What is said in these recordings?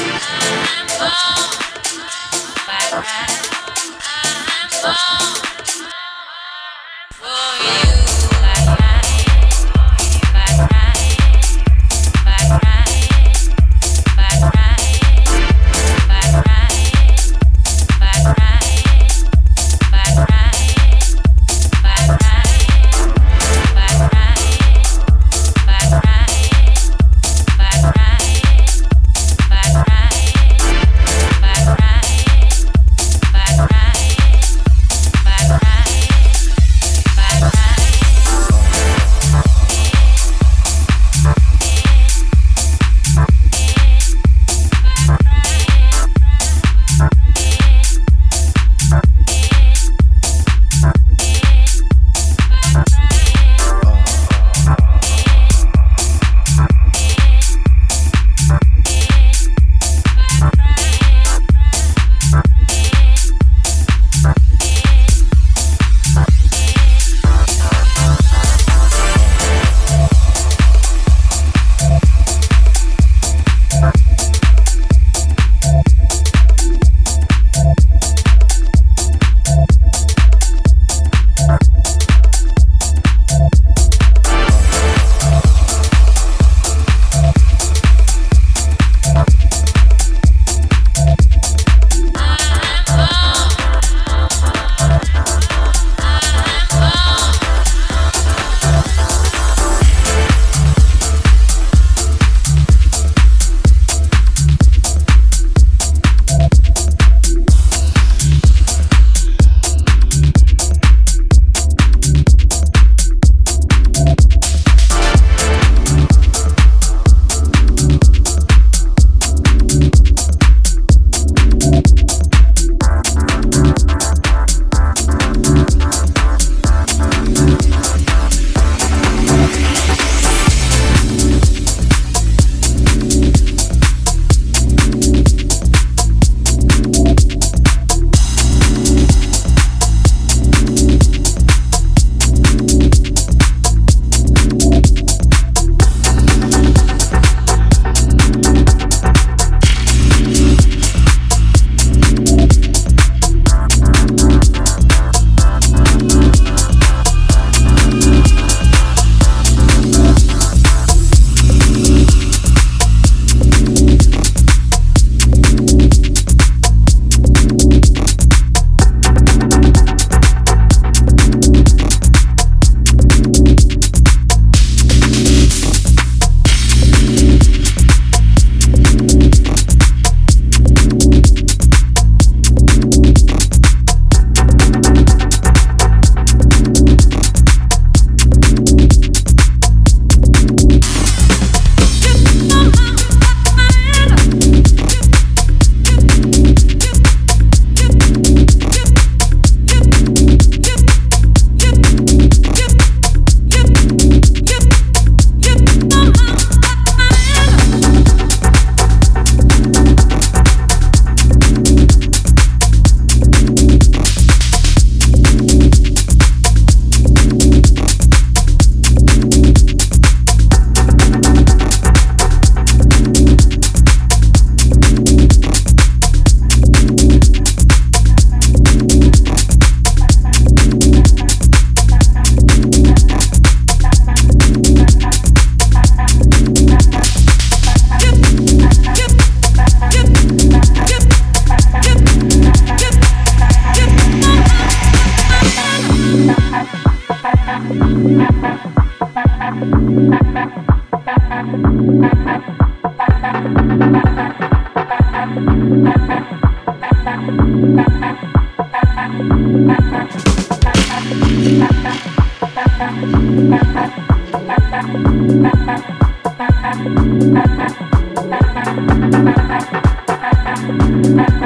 I'm, I'm, I'm, born.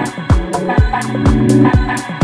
Thank you.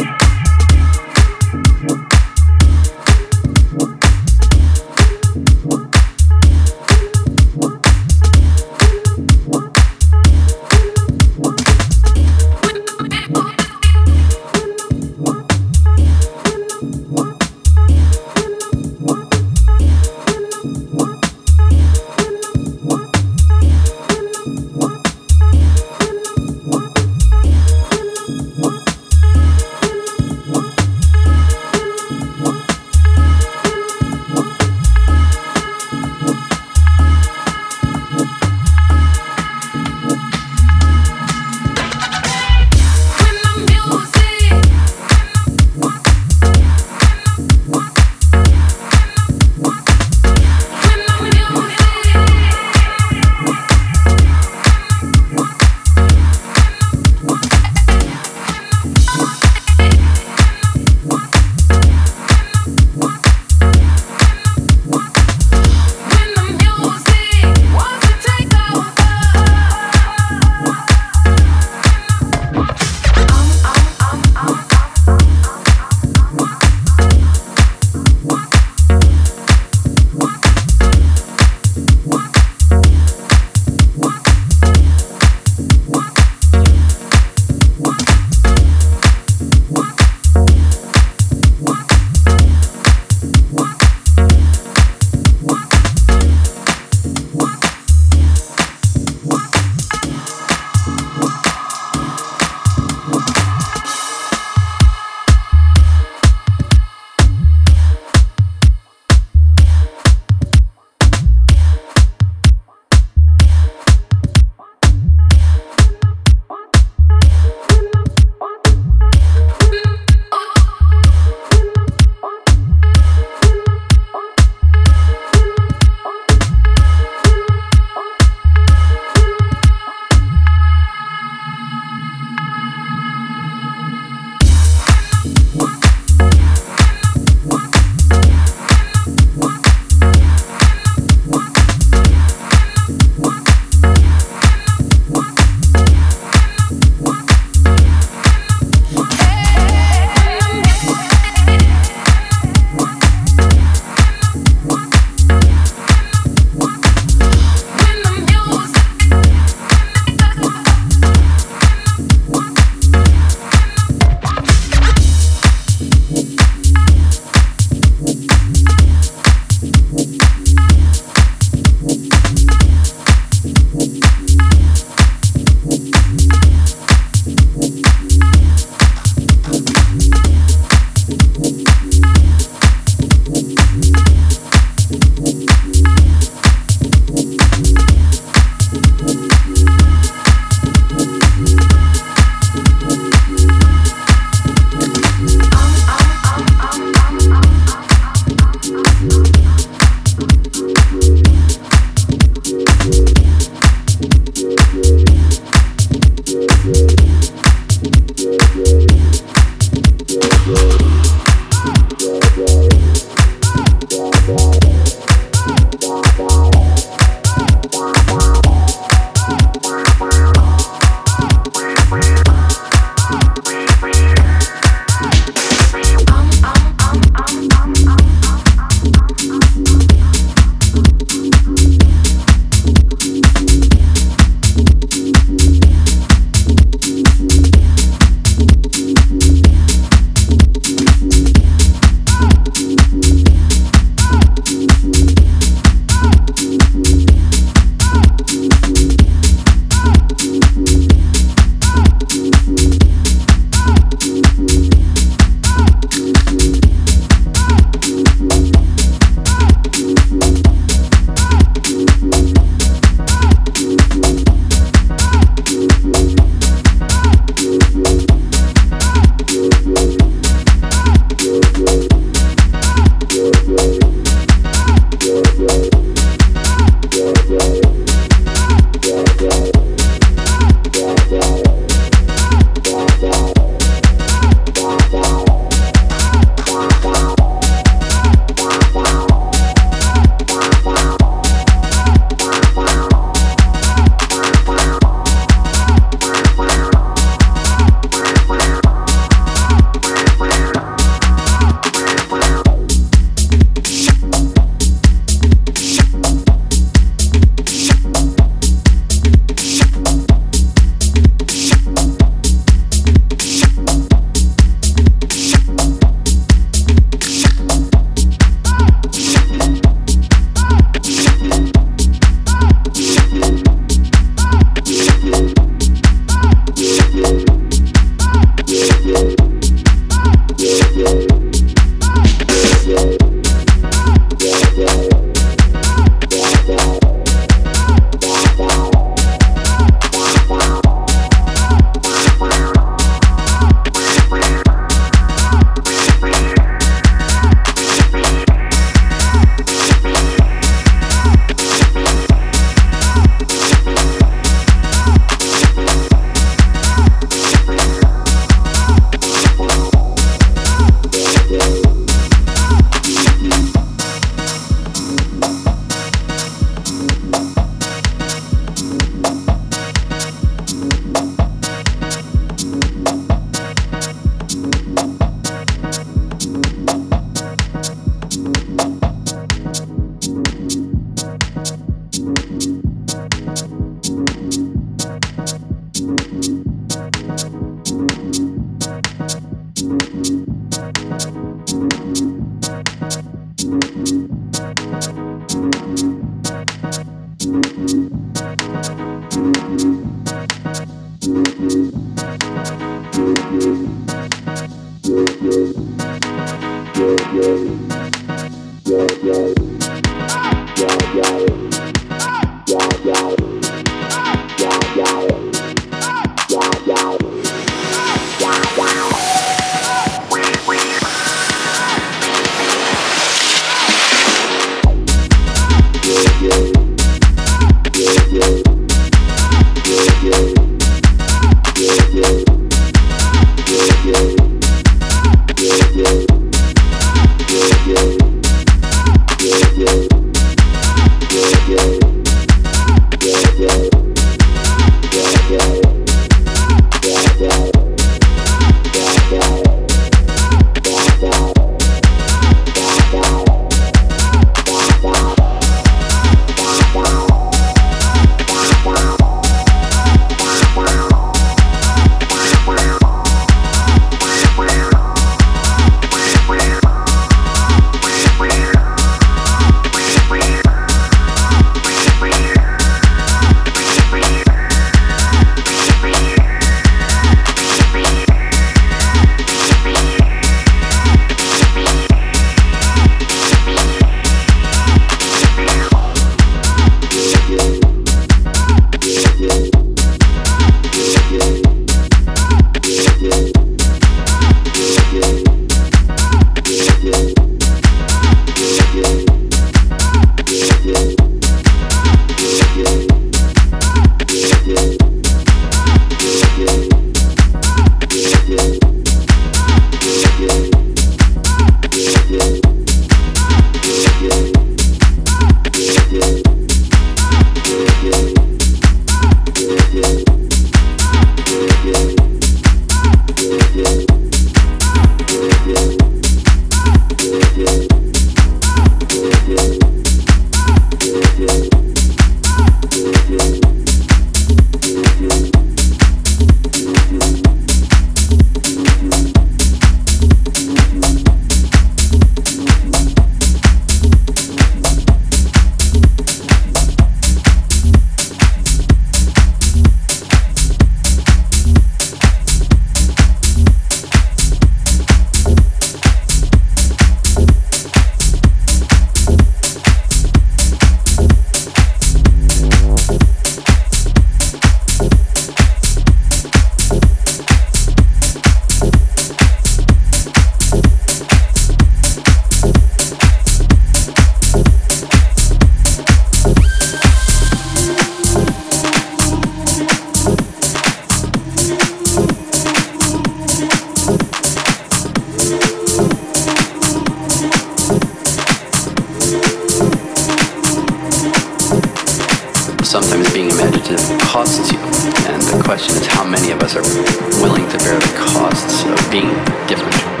this costs you. And the question is how many of us are willing to bear the costs of being different.